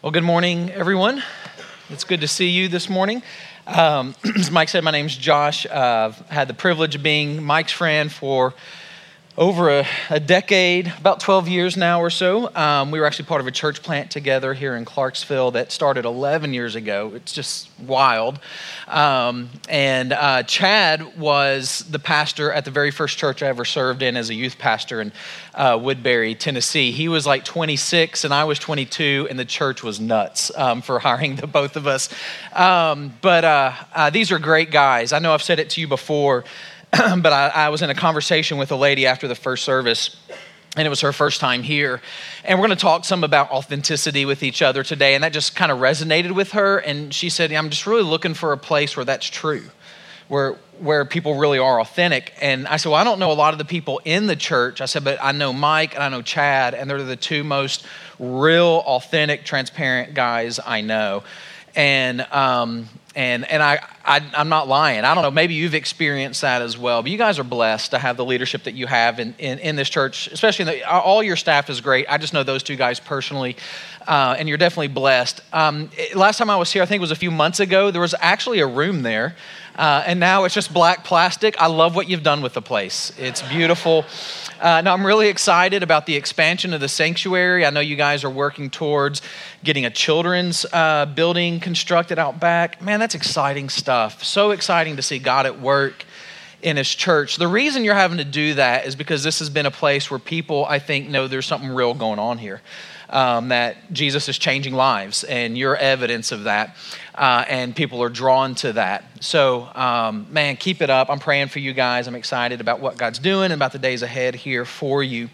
Well, good morning, everyone. It's good to see you this morning. Um, as Mike said, my name's Josh. Uh, I've had the privilege of being Mike's friend for over a, a, decade, about 12 years now or so. Um, we were actually part of a church plant together here in Clarksville that started 11 years ago. It's just wild. Um, and uh, Chad was the pastor at the very first church I ever served in as a youth pastor in uh, Woodbury, Tennessee. He was like 26 and I was 22, and the church was nuts um, for hiring the both of us. Um, but uh, uh, these are great guys. I know I've said it to you before. but I, I was in a conversation with a lady after the first service and it was her first time here. And we're going to talk some about authenticity with each other today. And that just kind of resonated with her. And she said, I'm just really looking for a place where that's true, where, where people really are authentic. And I said, Well, I don't know a lot of the people in the church. I said, But I know Mike and I know Chad, and they're the two most real, authentic, transparent guys I know. And, um, and, and I, I, am not lying. I don't know, maybe you've experienced that as well. But you guys are blessed to have the leadership that you have in, in, in this church, especially the, all your staff is great. I just know those two guys personally, uh, and you're definitely blessed. Um, last time I was here, I think it was a few months ago, there was actually a room there. Uh, and now it's just black plastic. I love what you've done with the place. It's beautiful. Uh, now, I'm really excited about the expansion of the sanctuary. I know you guys are working towards getting a children's uh, building constructed out back. Man, that's exciting stuff. So exciting to see God at work in his church. The reason you're having to do that is because this has been a place where people, I think, know there's something real going on here. Um, that Jesus is changing lives, and you're evidence of that. Uh, and people are drawn to that. So, um, man, keep it up. I'm praying for you guys. I'm excited about what God's doing and about the days ahead here for you.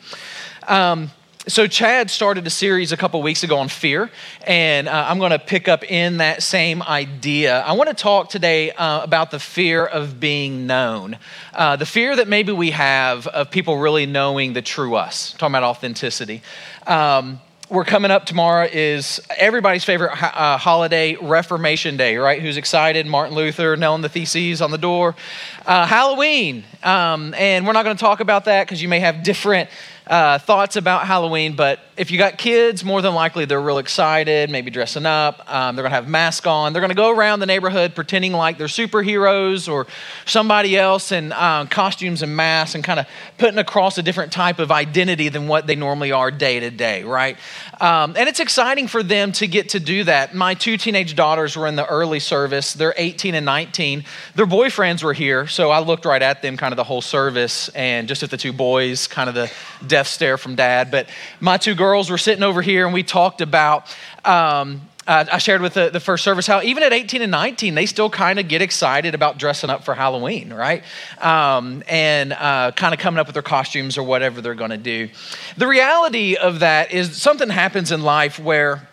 Um, so chad started a series a couple weeks ago on fear and uh, i'm going to pick up in that same idea. I want to talk today uh, about the fear of being known uh, the fear that maybe we have of people really knowing the true us. Talking about authenticity. Um, we're coming up tomorrow is everybody's favorite uh, holiday reformation day right? Who's excited? Martin luther nailing the theses on the door. Uh, halloween um, and we're not going to talk about that because you may have different uh, thoughts about Halloween, but if you got kids, more than likely they're real excited, maybe dressing up. Um, they're going to have masks on. They're going to go around the neighborhood pretending like they're superheroes or somebody else in uh, costumes and masks and kind of putting across a different type of identity than what they normally are day to day, right? Um, and it's exciting for them to get to do that. My two teenage daughters were in the early service. They're 18 and 19. Their boyfriends were here, so I looked right at them kind of the whole service and just at the two boys, kind of the death stare from dad. But my two girls were sitting over here and we talked about. Um, uh, I shared with the, the, first service how even at 18 and 19, they still kind of get excited about dressing up for Halloween, right? Um, and uh, kind of coming up with their costumes or whatever they're going to do. The reality of that is something happens in life where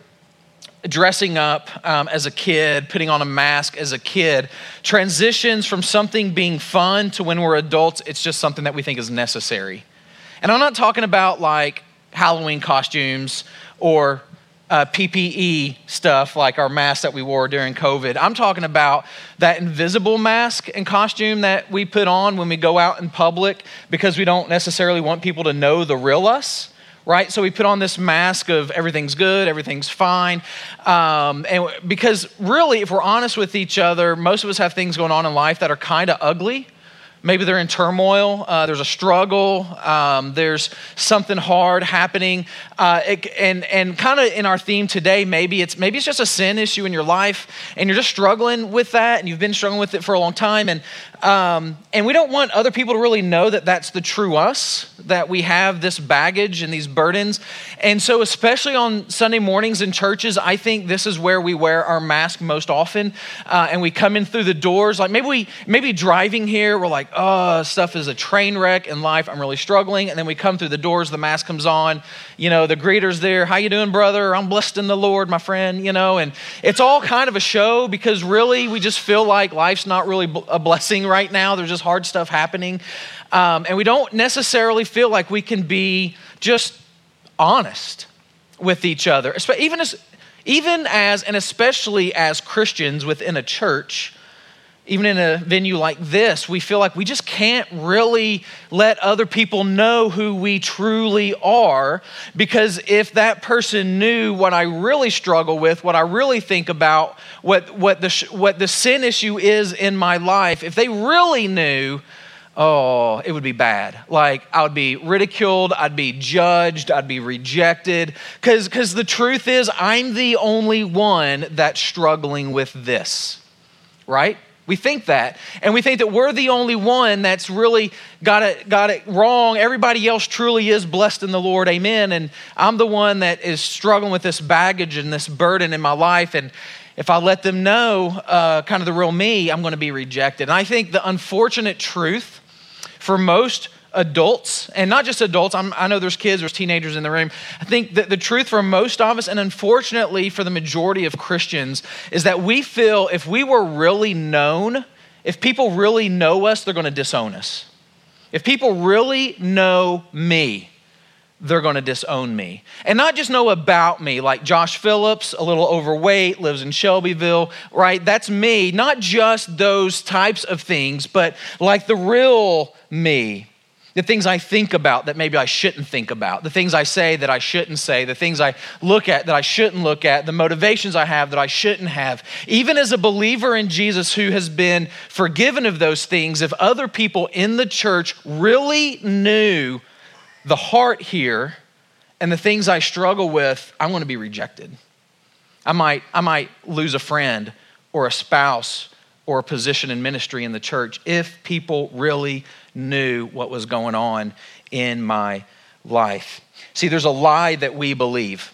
dressing up um, as a kid, putting on a mask as a kid, transitions from something being fun to when we're adults, it's just something that we think is necessary. And I'm not talking about like Halloween costumes or uh, PPE stuff like our mask that we wore during COVID. I'm talking about that invisible mask and costume that we put on when we go out in public because we don't necessarily want people to know the real us right? So we put on this mask of everything's good, everything's fine. Um, and because really, if we're honest with each other, most of us have things going on in life that are kind of ugly Maybe they're in turmoil, uh, there's a struggle, um, there's something hard happening. Uh, it, and and kind of in our theme today, maybe it's, maybe it's just a sin issue in your life and you're just struggling with that and you've been struggling with it for a long time. And, um, and we don't want other people to really know that that's the true us, that we have this baggage and these burdens. And so, especially on Sunday mornings in churches, I think this is where we wear our mask most often. Uh, and we come in through the doors, like maybe we, maybe driving here, we're like, oh, stuff is a train wreck in life. I'm really struggling. And then we come through the doors, the mask comes on, you know, the greeter's there. How you doing, brother? I'm blessed in the Lord, my friend, you know. And it's all kind of a show because really we just feel like life's not really a blessing right now. There's just hard stuff happening. Um, and we don't necessarily feel like we can be just honest with each other. Even as, even as, and especially as Christians within a church, even in a venue like this, we feel like we just can't really let other people know who we truly are. Because if that person knew what I really struggle with, what I really think about, what, what, the, what the sin issue is in my life, if they really knew, oh, it would be bad. Like, I would be ridiculed, I'd be judged, I'd be rejected. Because the truth is, I'm the only one that's struggling with this, right? We think that. And we think that we're the only one that's really got it, got it wrong. Everybody else truly is blessed in the Lord. Amen. And I'm the one that is struggling with this baggage and this burden in my life. And if I let them know uh, kind of the real me, I'm going to be rejected. And I think the unfortunate truth for most adults, and not just adults, I'm, i know there's kids, there's teenagers in the room. I think that the truth for most of us, and unfortunately for the majority of Christians, is that we feel if we were really known, if people really know us, they're going to disown us. If people really know me, they're going to disown me. And not just know about me, like Josh Phillips, a little overweight, lives in Shelbyville, right? That's me. Not just those types of things, but like the real me the things I think about that maybe I shouldn't think about, the things I say that I shouldn't say, the things I look at that I shouldn't look at, the motivations I have that I shouldn't have. Even as a believer in Jesus who has been forgiven of those things, if other people in the church really knew the heart here and the things I struggle with, I'm going to be rejected. I might, I might lose a friend or a spouse or a position in ministry in the church if people really knew what was going on in my life. See, there's a lie that we believe,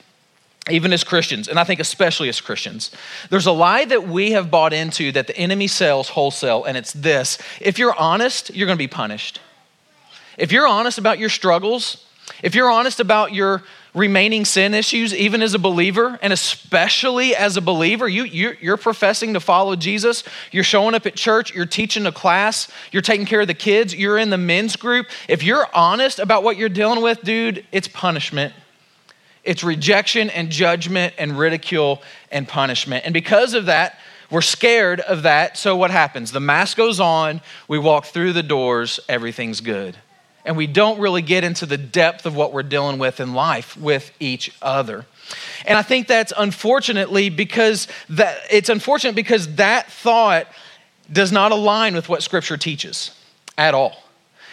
even as Christians, and I think especially as Christians. There's a lie that we have bought into that the enemy sells wholesale, and it's this if you're honest, you're going to be punished. If you're honest about your struggles, if you're honest about your remaining sin issues, even as a believer, and especially as a believer, you, you're, you're, professing to follow Jesus, you're showing up at church, you're teaching a class, you're taking care of the kids, you're in the men's group. If you're honest about what you're dealing with, dude, it's punishment. It's rejection and judgment and ridicule and punishment. And because of that, we're scared of that. So what happens? The mask goes on, we walk through the doors, everything's good and we don't really get into the depth of what we're dealing with in life with each other. And I think that's unfortunately because that it's unfortunate because that thought does not align with what scripture teaches at all.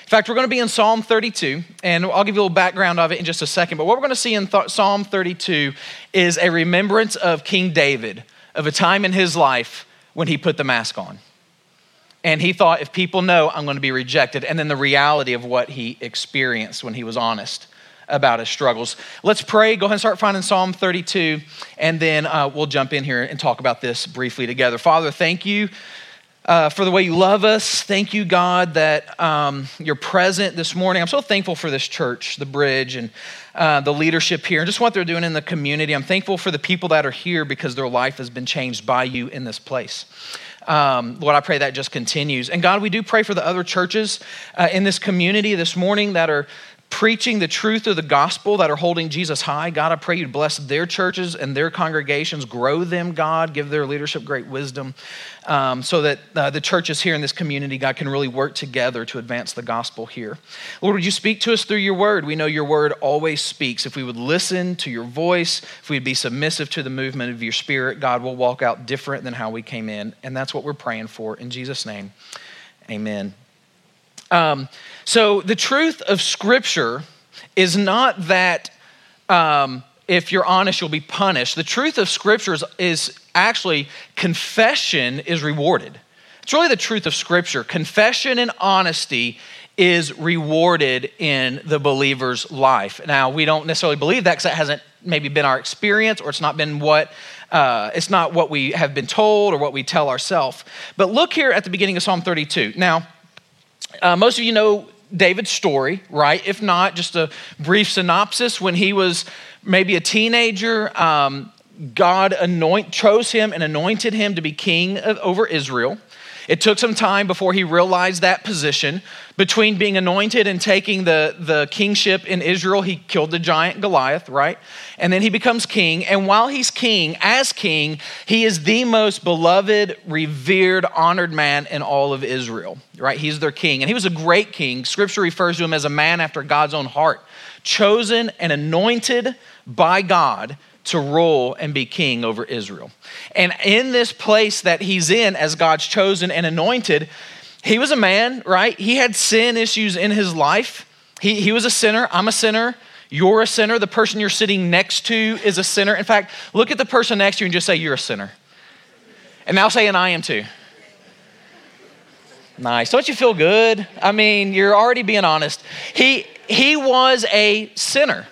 In fact, we're going to be in Psalm 32, and I'll give you a little background of it in just a second. But what we're going to see in th- Psalm 32 is a remembrance of King David, of a time in his life when he put the mask on. And he thought, if people know, I'm going to be rejected. And then the reality of what he experienced when he was honest about his struggles. Let's pray. Go ahead and start finding Psalm 32, and then uh, we'll jump in here and talk about this briefly together. Father, thank you. Uh, for the way you love us. Thank you, God, that um, you're present this morning. I'm so thankful for this church, the bridge, and uh, the leadership here, and just what they're doing in the community. I'm thankful for the people that are here because their life has been changed by you in this place. Um, Lord, I pray that just continues. And God, we do pray for the other churches uh, in this community this morning that are preaching the truth of the gospel that are holding Jesus high. God, I pray you bless their churches and their congregations, grow them, God, give their leadership great wisdom um, so that uh, the churches here in this community, God, can really work together to advance the gospel here. Lord, would you speak to us through your word? We know your word always speaks. If we would listen to your voice, if we'd be submissive to the movement of your spirit, God will walk out different than how we came in. And that's what we're praying for. In Jesus' name, amen. Um, so, the truth of Scripture is not that um, if you're honest, you'll be punished. The truth of Scripture is, is actually confession is rewarded. It's really the truth of Scripture. Confession and honesty is rewarded in the believer's life. Now, we don't necessarily believe that because that hasn't maybe been our experience or it's not been what uh, it's not what we have been told or what we tell ourselves. But look here at the beginning of Psalm 32. Now, uh, most of you know David's story, right? If not, just a brief synopsis. When he was maybe a teenager, um, God anoint, chose him and anointed him to be king of, over Israel. It took some time before he realized that position. Between being anointed and taking the, the kingship in Israel, he killed the giant Goliath, right? And then he becomes king. And while he's king, as king, he is the most beloved, revered, honored man in all of Israel, right? He's their king. And he was a great king. Scripture refers to him as a man after God's own heart, chosen and anointed by God to rule and be king over Israel. And in this place that he's in as God's chosen and anointed, he was a man, right? He had sin issues in his life. He, he was a sinner. I'm a sinner. You're a sinner. The person you're sitting next to is a sinner. In fact, look at the person next to you and just say, You're a sinner. And now say, And I am too. Nice. Don't you feel good? I mean, you're already being honest. He, he was a sinner.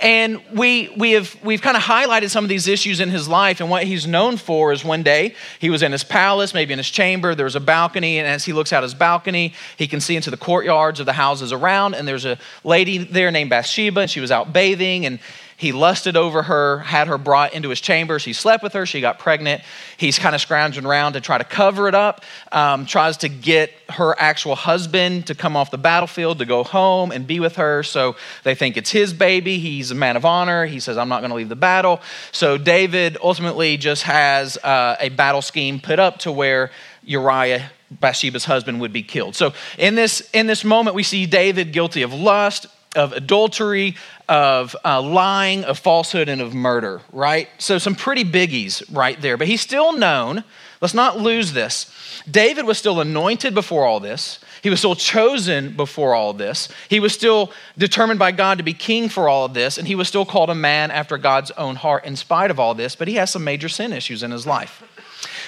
And we, we have, we've kind of highlighted some of these issues in his life. And what he's known for is one day he was in his palace, maybe in his chamber. There was a balcony. And as he looks out his balcony, he can see into the courtyards of the houses around. And there's a lady there named Bathsheba. And she was out bathing. And he lusted over her, had her brought into his chambers. He slept with her. She got pregnant. He's kind of scrounging around to try to cover it up, um, tries to get her actual husband to come off the battlefield to go home and be with her. So they think it's his baby. He's a man of honor. He says, I'm not going to leave the battle. So David ultimately just has uh, a battle scheme put up to where Uriah Bathsheba's husband would be killed. So in this in this moment we see David guilty of lust, of adultery, of uh, lying, of falsehood, and of murder, right? So, some pretty biggies right there. But he's still known. Let's not lose this. David was still anointed before all this. He was still chosen before all this. He was still determined by God to be king for all of this. And he was still called a man after God's own heart in spite of all this. But he has some major sin issues in his life.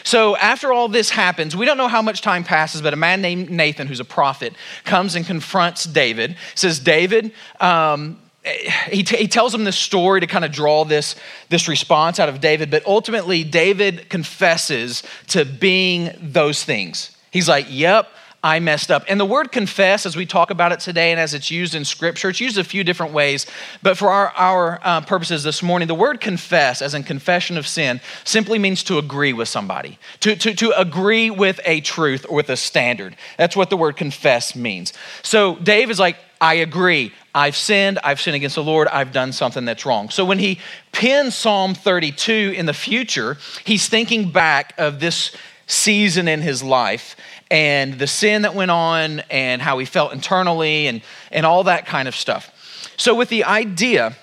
So after all this happens, we don't know how much time passes, but a man named Nathan, who's a prophet, comes and confronts David. Says, David, um, he, t- he tells him this story to kind of draw this, this response out of David, but ultimately, David confesses to being those things. He's like, Yep, I messed up. And the word confess, as we talk about it today and as it's used in scripture, it's used a few different ways. But for our, our uh, purposes this morning, the word confess, as in confession of sin, simply means to agree with somebody, to, to, to agree with a truth or with a standard. That's what the word confess means. So Dave is like, I agree. I've sinned. I've sinned against the Lord. I've done something that's wrong. So when he pins Psalm 32 in the future, he's thinking back of this season in his life and the sin that went on and how he felt internally and, and all that kind of stuff. So, with the idea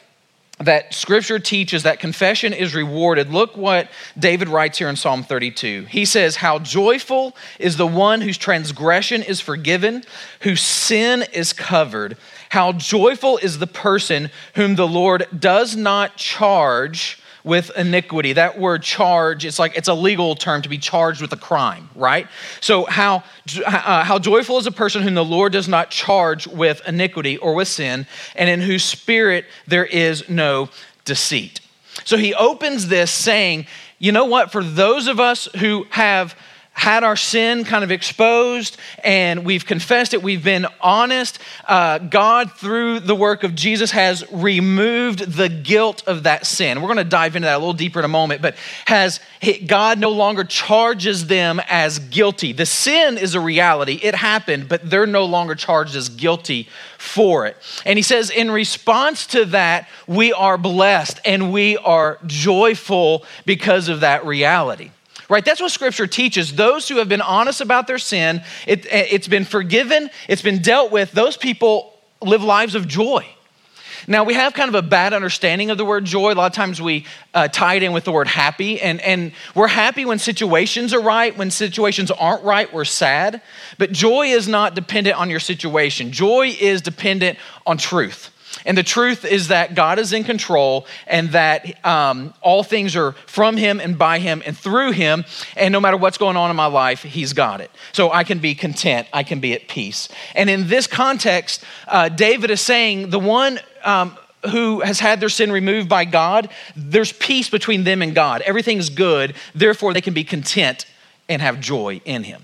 that scripture teaches that confession is rewarded, look what David writes here in Psalm 32. He says, How joyful is the one whose transgression is forgiven, whose sin is covered. How joyful is the person whom the Lord does not charge with iniquity. That word charge, it's like it's a legal term to be charged with a crime, right? So, how, uh, how joyful is a person whom the Lord does not charge with iniquity or with sin, and in whose spirit there is no deceit. So, he opens this saying, you know what? For those of us who have had our sin kind of exposed and we've confessed it, we've been honest. Uh, God, through the work of Jesus, has removed the guilt of that sin. We're going to dive into that a little deeper in a moment, but has God no longer charges them as guilty. The sin is a reality, it happened, but they're no longer charged as guilty for it. And he says, in response to that, we are blessed and we are joyful because of that reality right? That's what scripture teaches. Those who have been honest about their sin, it, it's been forgiven, it's been dealt with, those people live lives of joy. Now, we have kind of a bad understanding of the word joy. A lot of times we uh, tie it in with the word happy, and, and we're happy when situations are right. When situations aren't right, we're sad. But joy is not dependent on your situation, joy is dependent on truth. And the truth is that God is in control and that um, all things are from Him and by Him and through Him. And no matter what's going on in my life, He's got it. So I can be content, I can be at peace. And in this context, uh, David is saying the one. Um, who has had their sin removed by God, there's peace between them and God. Everything's good, therefore, they can be content and have joy in Him.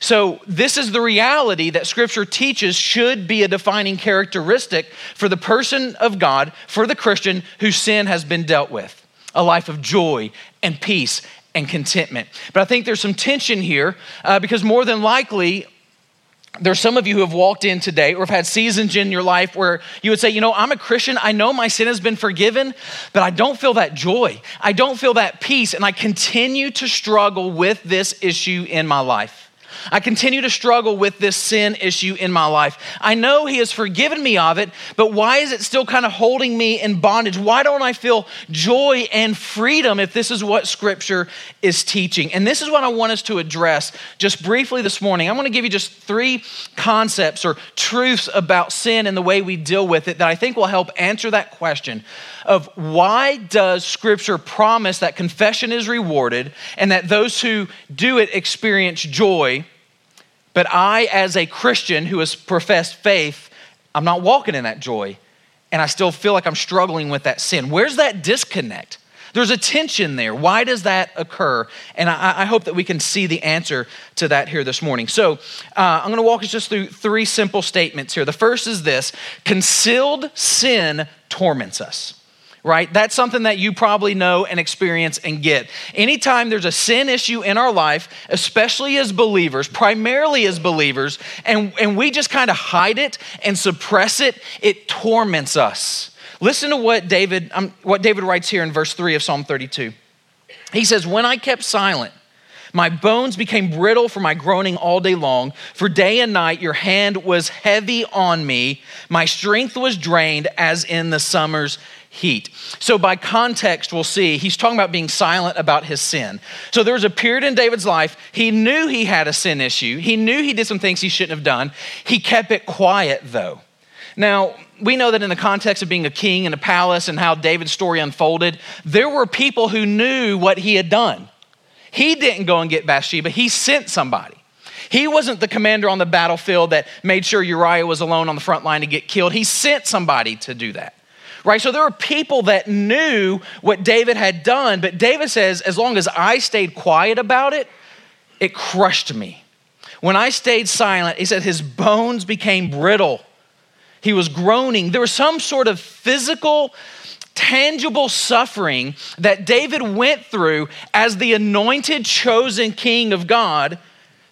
So, this is the reality that Scripture teaches should be a defining characteristic for the person of God, for the Christian whose sin has been dealt with a life of joy and peace and contentment. But I think there's some tension here uh, because more than likely, there's some of you who have walked in today or have had seasons in your life where you would say, you know, I'm a Christian. I know my sin has been forgiven, but I don't feel that joy. I don't feel that peace. And I continue to struggle with this issue in my life. I continue to struggle with this sin issue in my life. I know He has forgiven me of it, but why is it still kind of holding me in bondage? Why don't I feel joy and freedom if this is what Scripture is teaching? And this is what I want us to address just briefly this morning. I want to give you just three concepts or truths about sin and the way we deal with it that I think will help answer that question of why does Scripture promise that confession is rewarded and that those who do it experience joy but I, as a Christian who has professed faith, I'm not walking in that joy. And I still feel like I'm struggling with that sin. Where's that disconnect? There's a tension there. Why does that occur? And I, I hope that we can see the answer to that here this morning. So uh, I'm going to walk us just through three simple statements here. The first is this concealed sin torments us right? That's something that you probably know and experience and get. Anytime there's a sin issue in our life, especially as believers, primarily as believers, and, and we just kind of hide it and suppress it, it torments us. Listen to what David, um, what David writes here in verse 3 of Psalm 32. He says, When I kept silent, my bones became brittle for my groaning all day long. For day and night your hand was heavy on me. My strength was drained as in the summer's heat. So, by context, we'll see he's talking about being silent about his sin. So, there was a period in David's life, he knew he had a sin issue. He knew he did some things he shouldn't have done. He kept it quiet, though. Now, we know that in the context of being a king in a palace and how David's story unfolded, there were people who knew what he had done. He didn't go and get Bathsheba, he sent somebody. He wasn't the commander on the battlefield that made sure Uriah was alone on the front line to get killed. He sent somebody to do that right? So there were people that knew what David had done, but David says, as long as I stayed quiet about it, it crushed me. When I stayed silent, he said his bones became brittle. He was groaning. There was some sort of physical, tangible suffering that David went through as the anointed, chosen king of God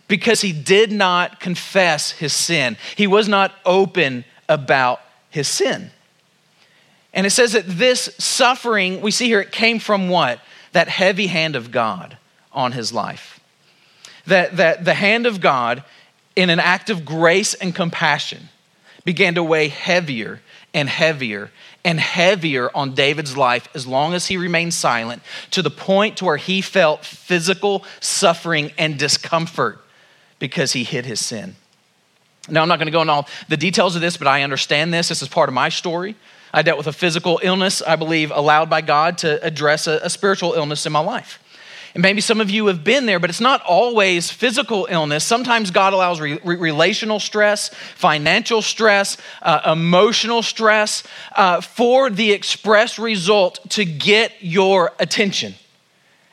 because he did not confess his sin. He was not open about his sin. And it says that this suffering, we see here, it came from what? That heavy hand of God on his life. That, that the hand of God, in an act of grace and compassion, began to weigh heavier and heavier and heavier on David's life as long as he remained silent to the point to where he felt physical suffering and discomfort because he hid his sin. Now, I'm not going to go into all the details of this, but I understand this. This is part of my story. I dealt with a physical illness, I believe, allowed by God to address a, a spiritual illness in my life. And maybe some of you have been there, but it's not always physical illness. Sometimes God allows re- relational stress, financial stress, uh, emotional stress uh, for the express result to get your attention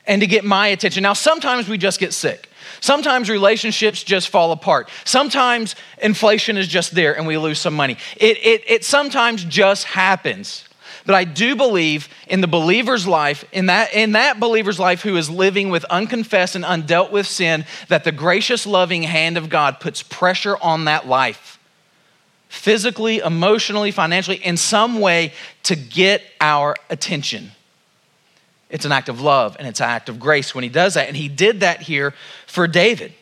and to get my attention. Now, sometimes we just get sick. Sometimes relationships just fall apart. Sometimes inflation is just there and we lose some money. It, it, it sometimes just happens. But I do believe in the believer's life, in that, in that believer's life who is living with unconfessed and undealt with sin, that the gracious, loving hand of God puts pressure on that life physically, emotionally, financially, in some way to get our attention. It's an act of love and it's an act of grace when he does that. And he did that here for David.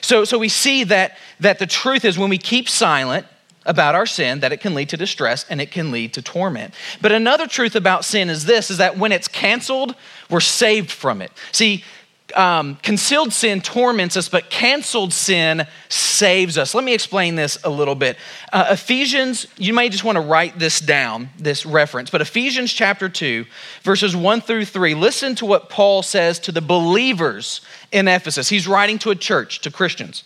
So, so we see that, that the truth is when we keep silent about our sin, that it can lead to distress and it can lead to torment. But another truth about sin is this is that when it's canceled, we're saved from it. See, um, concealed sin torments us, but canceled sin saves us. Let me explain this a little bit. Uh, Ephesians, you may just want to write this down, this reference, but Ephesians chapter 2, verses 1 through 3, listen to what Paul says to the believers in Ephesus. He's writing to a church, to Christians.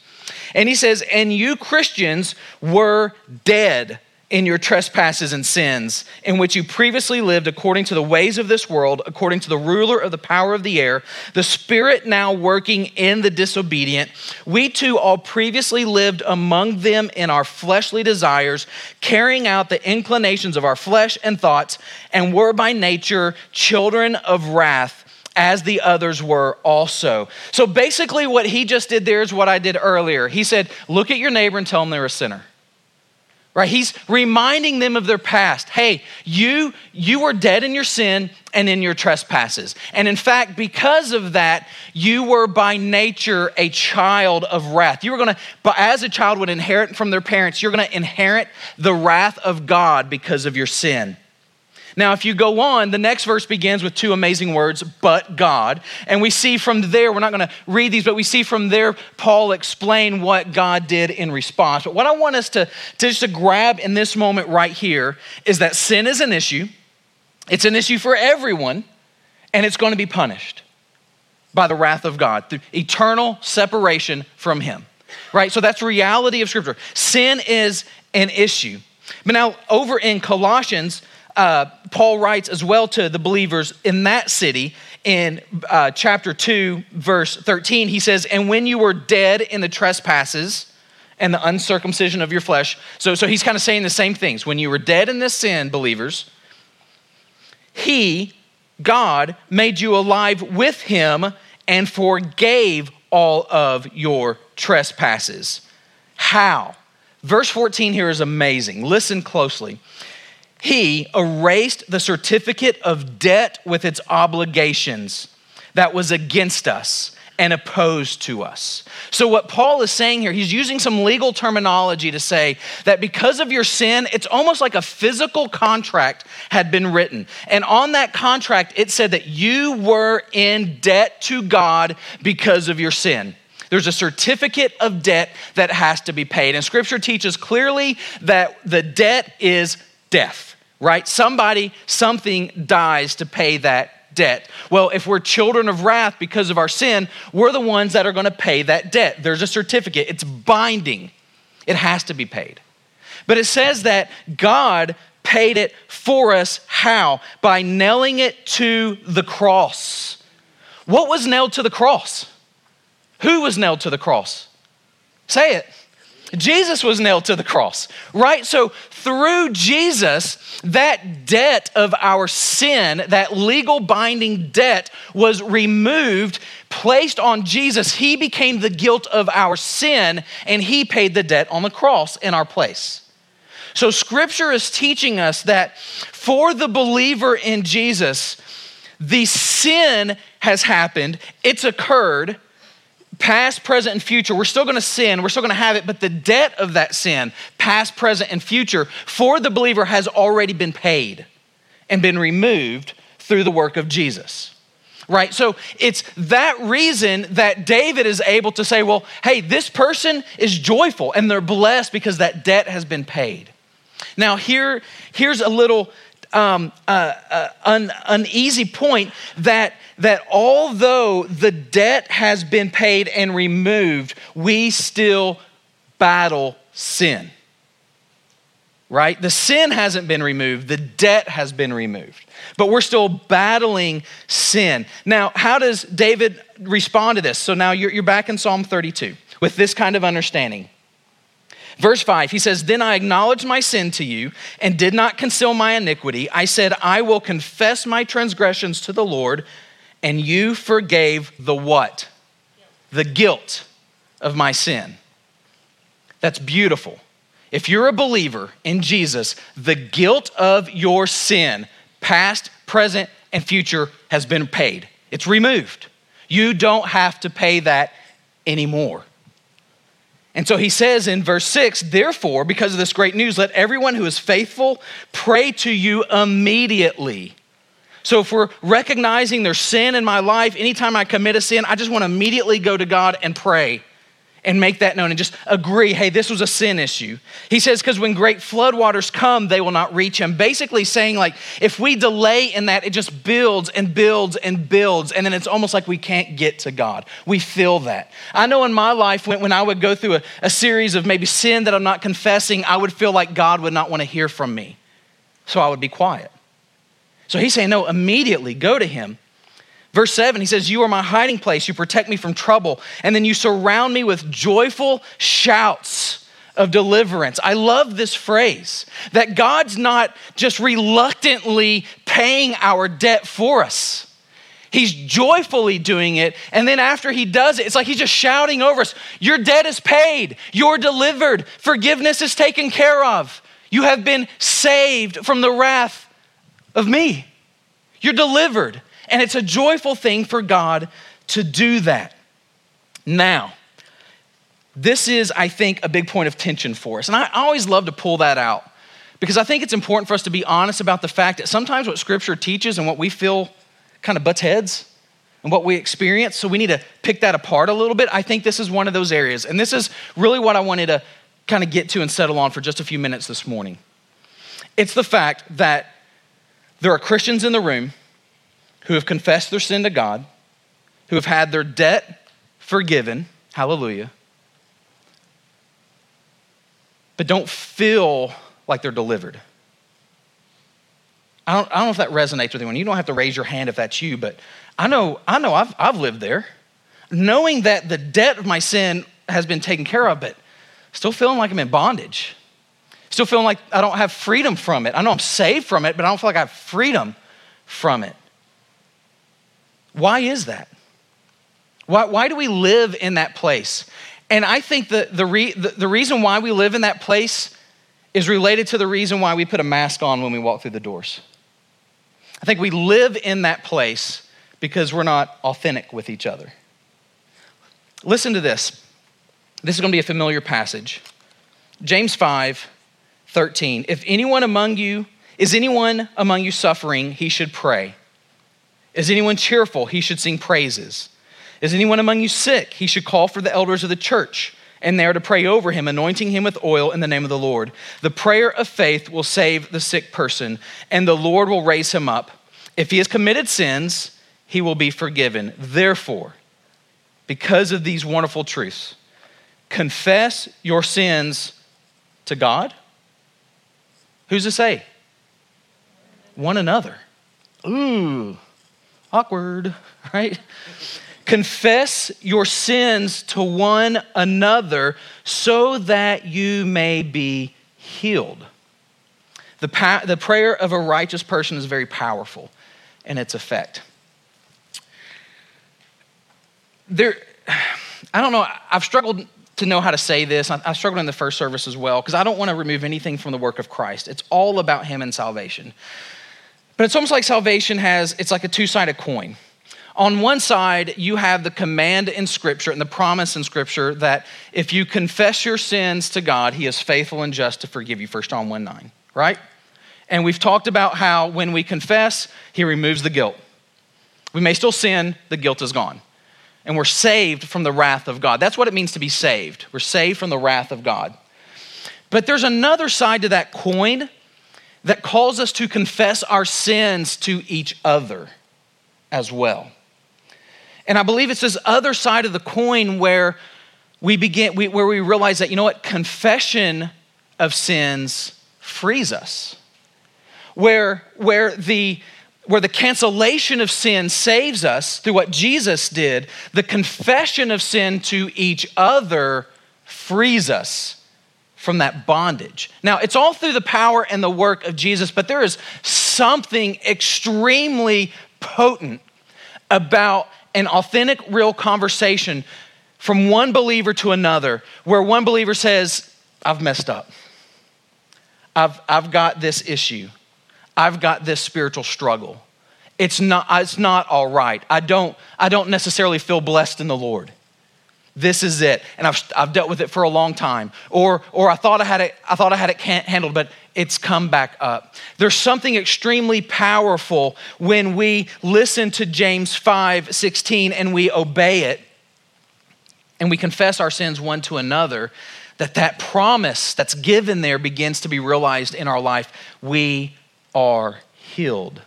And he says, And you Christians were dead in your trespasses and sins, in which you previously lived according to the ways of this world, according to the ruler of the power of the air, the spirit now working in the disobedient. We too all previously lived among them in our fleshly desires, carrying out the inclinations of our flesh and thoughts, and were by nature children of wrath as the others were also. So basically, what he just did there is what I did earlier. He said, Look at your neighbor and tell them they're a sinner. Right? He's reminding them of their past. Hey, you you were dead in your sin and in your trespasses. And in fact, because of that, you were by nature a child of wrath. You were going to but as a child would inherit from their parents, you're going to inherit the wrath of God because of your sin. Now, if you go on, the next verse begins with two amazing words, but God. And we see from there, we're not going to read these, but we see from there Paul explain what God did in response. But what I want us to, to just to grab in this moment right here is that sin is an issue. It's an issue for everyone, and it's going to be punished by the wrath of God through eternal separation from Him. Right? So that's reality of Scripture. Sin is an issue. But now, over in Colossians, uh, Paul writes as well to the believers in that city in uh, chapter 2, verse 13. He says, And when you were dead in the trespasses and the uncircumcision of your flesh. So, so he's kind of saying the same things. When you were dead in this sin, believers, he, God, made you alive with him and forgave all of your trespasses. How? Verse 14 here is amazing. Listen closely. He erased the certificate of debt with its obligations that was against us and opposed to us. So, what Paul is saying here, he's using some legal terminology to say that because of your sin, it's almost like a physical contract had been written. And on that contract, it said that you were in debt to God because of your sin. There's a certificate of debt that has to be paid. And scripture teaches clearly that the debt is death right? Somebody, something dies to pay that debt. Well, if we're children of wrath because of our sin, we're the ones that are going to pay that debt. There's a certificate, it's binding, it has to be paid. But it says that God paid it for us. How? By nailing it to the cross. What was nailed to the cross? Who was nailed to the cross? Say it. Jesus was nailed to the cross, right? So through Jesus, that debt of our sin, that legal binding debt, was removed, placed on Jesus. He became the guilt of our sin, and He paid the debt on the cross in our place. So Scripture is teaching us that for the believer in Jesus, the sin has happened, it's occurred past, present, and future, we're still gonna sin, we're still gonna have it, but the debt of that sin, past, present, and future, for the believer has already been paid and been removed through the work of Jesus. Right? So it's that reason that David is able to say, well, hey, this person is joyful and they're blessed because that debt has been paid. Now, here, here's a little um, uh, uh, an uneasy point that, that although the debt has been paid and removed, we still battle sin. Right? The sin hasn't been removed, the debt has been removed. But we're still battling sin. Now, how does David respond to this? So now you're, you're back in Psalm 32 with this kind of understanding. Verse 5, he says, Then I acknowledged my sin to you and did not conceal my iniquity. I said, I will confess my transgressions to the Lord, and you forgave the what? The guilt of my sin. That's beautiful. If you're a believer in Jesus, the guilt of your sin, past, present, and future, has been paid. It's removed. You don't have to pay that anymore. And so he says in verse 6, therefore, because of this great news, let everyone who is faithful pray to you immediately. So if we're recognizing there's sin in my life, anytime I commit a sin, I just want to immediately go to God and pray and make that known and just agree hey, this was a sin issue. He says, because when great floodwaters come, they will not reach him. Basically, saying, like, if we delay in that, it just builds and builds and builds. And then it's almost like we can't get to God. We feel that. I know in my life, when, when I would go through a, a series of maybe sin that I'm not confessing, I would feel like God would not want to hear from me. So I would be quiet. So he's saying, no, immediately go to him Verse 7, he says, You are my hiding place. You protect me from trouble. And then you surround me with joyful shouts of deliverance. I love this phrase that God's not just reluctantly paying our debt for us. He's joyfully doing it. And then after he does it, it's like he's just shouting over us Your debt is paid. You're delivered. Forgiveness is taken care of. You have been saved from the wrath of me. You're delivered. And it's a joyful thing for God to do that. Now, this is, I think, a big point of tension for us. And I always love to pull that out because I think it's important for us to be honest about the fact that sometimes what Scripture teaches and what we feel kind of butts heads and what we experience. So we need to pick that apart a little bit. I think this is one of those areas. And this is really what I wanted to kind of get to and settle on for just a few minutes this morning. It's the fact that there are Christians in the room who have confessed their sin to God, who have had their debt forgiven, hallelujah, but don't feel like they're delivered. I don't, I don't know if that resonates with anyone. You don't have to raise your hand if that's you, but I know, I know I've, I've lived there. Knowing that the debt of my sin has been taken care of, but still feeling like I'm in bondage. Still feeling like I don't have freedom from it. I know I'm saved from it, but I don't feel like I have freedom from it. Why is that? Why, why do we live in that place? And I think the, the, re, the, the reason why we live in that place is related to the reason why we put a mask on when we walk through the doors. I think we live in that place because we're not authentic with each other. Listen to this. This is going to be a familiar passage. James 5 13. If anyone among you, is anyone among you suffering, he should pray. Is anyone cheerful, he should sing praises. Is anyone among you sick, he should call for the elders of the church and they are to pray over him, anointing him with oil in the name of the Lord. The prayer of faith will save the sick person, and the Lord will raise him up. If he has committed sins, he will be forgiven. Therefore, because of these wonderful truths, confess your sins to God. Who's to say? One another. Ooh, awkward, right? Confess your sins to one another so that you may be healed. The, pa- the prayer of a righteous person is very powerful in its effect. There, I don't know, I've struggled to know how to say this. I, I struggled in the first service as well because I don't want to remove anything from the work of Christ. It's all about Him and salvation. But it's almost like salvation has, it's like a two sided coin on one side, you have the command in Scripture and the promise in Scripture that if you confess your sins to God, He is faithful and just to forgive you. 1 John 1 9, right? And we've talked about how when we confess, He removes the guilt. We may still sin, the guilt is gone. And we're saved from the wrath of God. That's what it means to be saved. We're saved from the wrath of God. But there's another side to that coin that calls us to confess our sins to each other as well. And I believe it's this other side of the coin where we begin, we, where we realize that, you know what, confession of sins frees us. Where, where, the, where the cancellation of sin saves us through what Jesus did, the confession of sin to each other frees us from that bondage. Now, it's all through the power and the work of Jesus, but there is something extremely potent about an authentic, real conversation from one believer to another where one believer says, I've messed up. I've, I've got this issue. I've got this spiritual struggle. It's not, it's not all right. I don't, I don't necessarily feel blessed in the Lord. This is it. And I've, I've dealt with it for a long time. Or, or I, thought I, had it, I thought I had it handled, but it's come back up. There's something extremely powerful when we listen to James 5 16 and we obey it and we confess our sins one to another that that promise that's given there begins to be realized in our life we are healed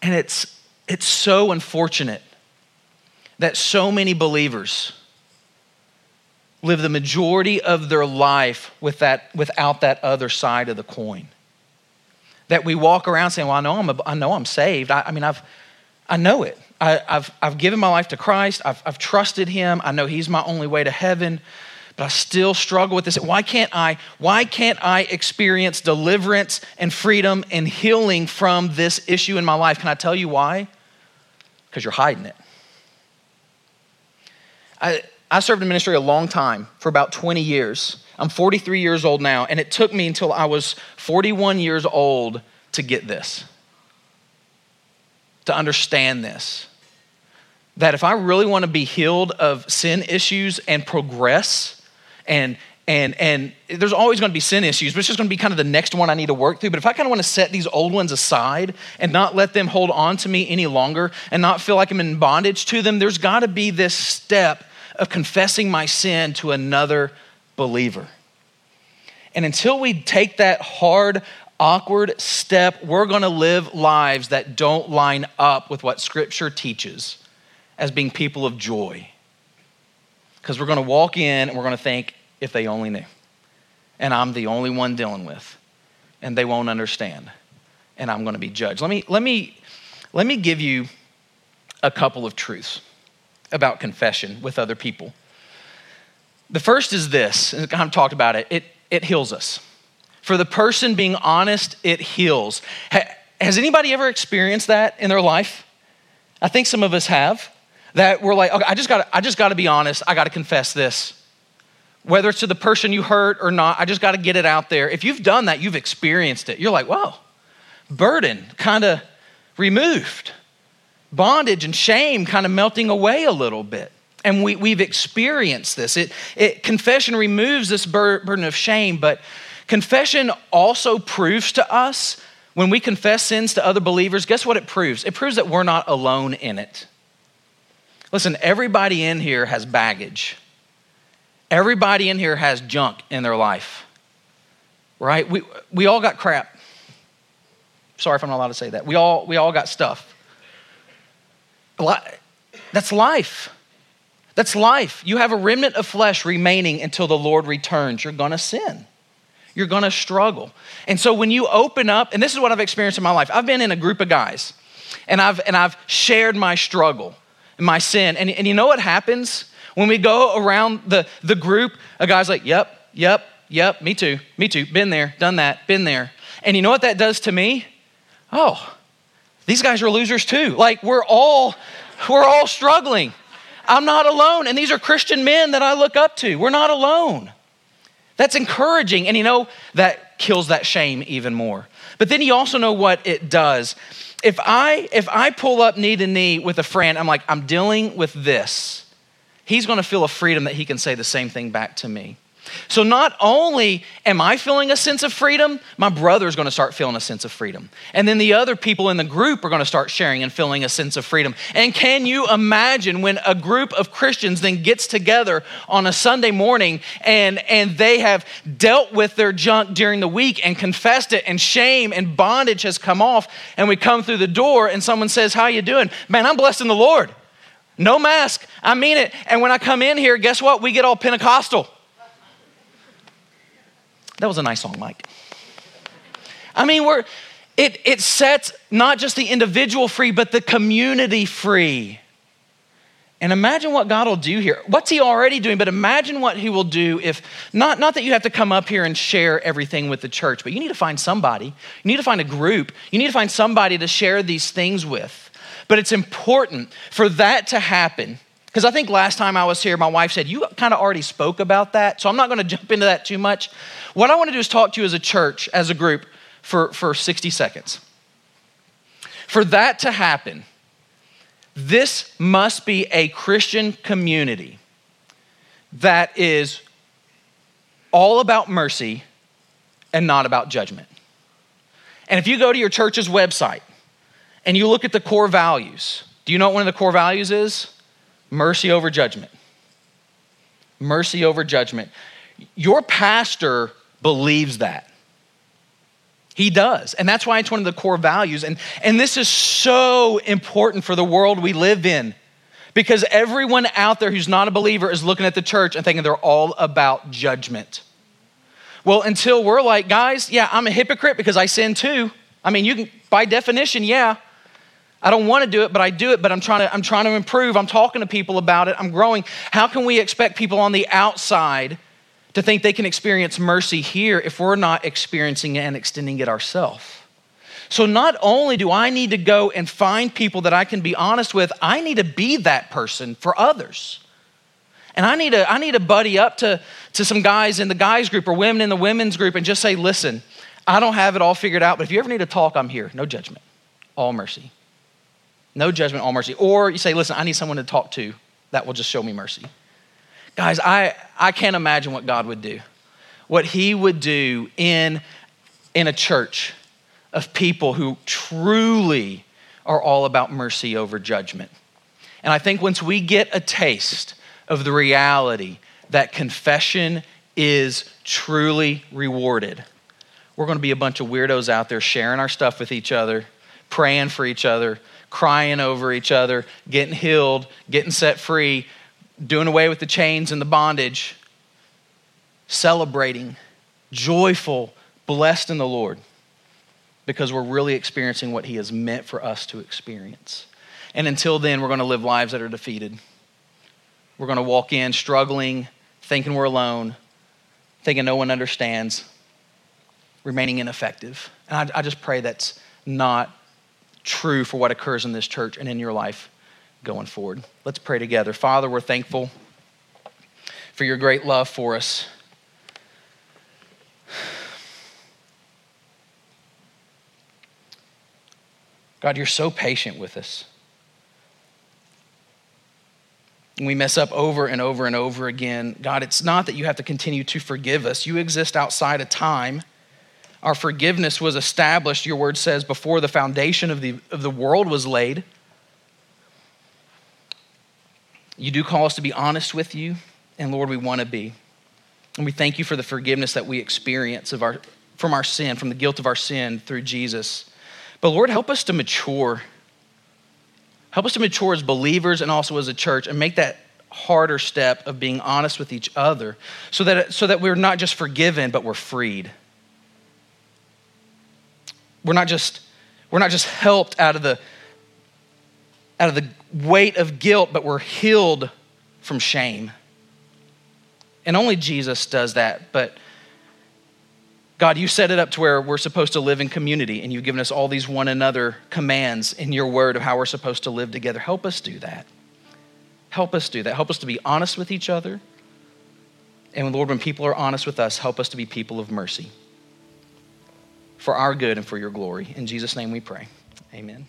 and it's it's so unfortunate that so many believers live the majority of their life with that, without that other side of the coin. That we walk around saying, Well, I know I'm, a, I know I'm saved. I, I mean, I've, I know it. I, have I've given my life to Christ. I've, I've trusted Him. I know He's my only way to heaven. But I still struggle with this. Why can't I? Why can't I experience deliverance and freedom and healing from this issue in my life? Can I tell you why? Because you're hiding it. I, I served in ministry a long time, for about 20 years. I'm 43 years old now, and it took me until I was 41 years old to get this, to understand this. That if I really want to be healed of sin issues and progress and and and there's always going to be sin issues but it's just going to be kind of the next one i need to work through but if i kind of want to set these old ones aside and not let them hold on to me any longer and not feel like i'm in bondage to them there's got to be this step of confessing my sin to another believer and until we take that hard awkward step we're going to live lives that don't line up with what scripture teaches as being people of joy because we're going to walk in and we're going to think if they only knew. And I'm the only one dealing with, and they won't understand, and I'm going to be judged. Let me, let me, let me give you a couple of truths about confession with other people. The first is this, and I've talked about it, it, it heals us. For the person being honest, it heals. Has anybody ever experienced that in their life? I think some of us have. That we're like, okay, I just got I just got to be honest. I got to confess this whether it's to the person you hurt or not, I just got to get it out there. If you've done that, you've experienced it. You're like, whoa, burden kind of removed, bondage and shame kind of melting away a little bit. And we, we've experienced this. It, it, confession removes this bur- burden of shame, but confession also proves to us when we confess sins to other believers, guess what it proves? It proves that we're not alone in it. Listen, everybody in here has baggage. Everybody in here has junk in their life, right? We, we all got crap. Sorry if I'm not allowed to say that. We all, we all got stuff. That's life. That's life. You have a remnant of flesh remaining until the Lord returns. You're going to sin. You're going to struggle. And so when you open up, and this is what I've experienced in my life. I've been in a group of guys and I've and I've shared my struggle and my sin. And, and you know what happens? When we go around the, the group, a guy's like, yep, yep, yep, me too, me too, been there, done that, been there. And you know what that does to me? Oh, these guys are losers too. Like we're all, we're all struggling. I'm not alone. And these are Christian men that I look up to. We're not alone. That's encouraging. And you know, that kills that shame even more. But then you also know what it does. If I if I pull up knee to knee with a friend, I'm like, I'm dealing with this he's going to feel a freedom that he can say the same thing back to me. So, not only am I feeling a sense of freedom, my brother is going to start feeling a sense of freedom. And then the other people in the group are going to start sharing and feeling a sense of freedom. And can you imagine when a group of Christians then gets together on a Sunday morning and, and they have dealt with their junk during the week and confessed it, and shame and bondage has come off, and we come through the door and someone says, How you doing? Man, I'm blessed in the Lord. No mask. I mean it. And when I come in here, guess what? We get all Pentecostal. That was a nice song, Mike. I mean, we're it it sets not just the individual free, but the community free. And imagine what God will do here. What's He already doing? But imagine what He will do if, not, not that you have to come up here and share everything with the church, but you need to find somebody. You need to find a group. You need to find somebody to share these things with. But it's important for that to happen. Because I think last time I was here, my wife said, You kind of already spoke about that. So I'm not going to jump into that too much. What I want to do is talk to you as a church, as a group, for, for 60 seconds. For that to happen, this must be a Christian community that is all about mercy and not about judgment. And if you go to your church's website, and you look at the core values, do you know what one of the core values is? Mercy over judgment. Mercy over judgment. Your pastor believes that. He does. And that's why it's one of the core values. And, and this is so important for the world we live in because everyone out there who's not a believer is looking at the church and thinking they're all about judgment. Well, until we're like, guys, yeah, I'm a hypocrite because I sin too. I mean, you can, by definition, yeah. I don't want to do it, but I do it, but I'm trying to, I'm trying to improve. I'm talking to people about it. I'm growing. How can we expect people on the outside to think they can experience mercy here if we're not experiencing it and extending it ourselves? So not only do I need to go and find people that I can be honest with, I need to be that person for others. And I need to, I need to buddy up to, to some guys in the guys group or women in the women's group and just say, listen, I don't have it all figured out, but if you ever need to talk, I'm here. No judgment, all mercy. No judgment, all mercy. Or you say, listen, I need someone to talk to that will just show me mercy. Guys, I, I can't imagine what God would do. What He would do in, in a church of people who truly are all about mercy over judgment. And I think once we get a taste of the reality that confession is truly rewarded, we're going to be a bunch of weirdos out there sharing our stuff with each other, praying for each other, crying over each other, getting healed, getting set free, doing away with the chains and the bondage, celebrating, joyful, blessed in the Lord because we're really experiencing what He has meant for us to experience. And until then, we're going to live lives that are defeated. We're going to walk in struggling, thinking we're alone, thinking no one understands, remaining ineffective. And I, I just pray that's not true for what occurs in this church and in your life going forward. Let's pray together. Father, we're thankful for your great love for us. God, you're so patient with us. we mess up over and over and over again. God, it's not that you have to continue to forgive us. You exist outside of time. Our forgiveness was established, your word says, before the foundation of the, of the world was laid. You do call us to be honest with you, and Lord, we want to be. And we thank you for the forgiveness that we experience of our, from our sin, from the guilt of our sin through Jesus. But Lord, help us to mature. Help us to mature as believers and also as a church and make that harder step of being honest with each other so that, so that we're not just forgiven, but we're freed. We're not just, we're not just helped out of the out of the weight of guilt, but we're healed from shame. And only Jesus does that. But God, you set it up to where we're supposed to live in community, and you've given us all these one another commands in your word of how we're supposed to live together. Help us do that. Help us do that. Help us to be honest with each other. And Lord, when people are honest with us, help us to be people of mercy for our good and for your glory. In Jesus' name we pray. Amen.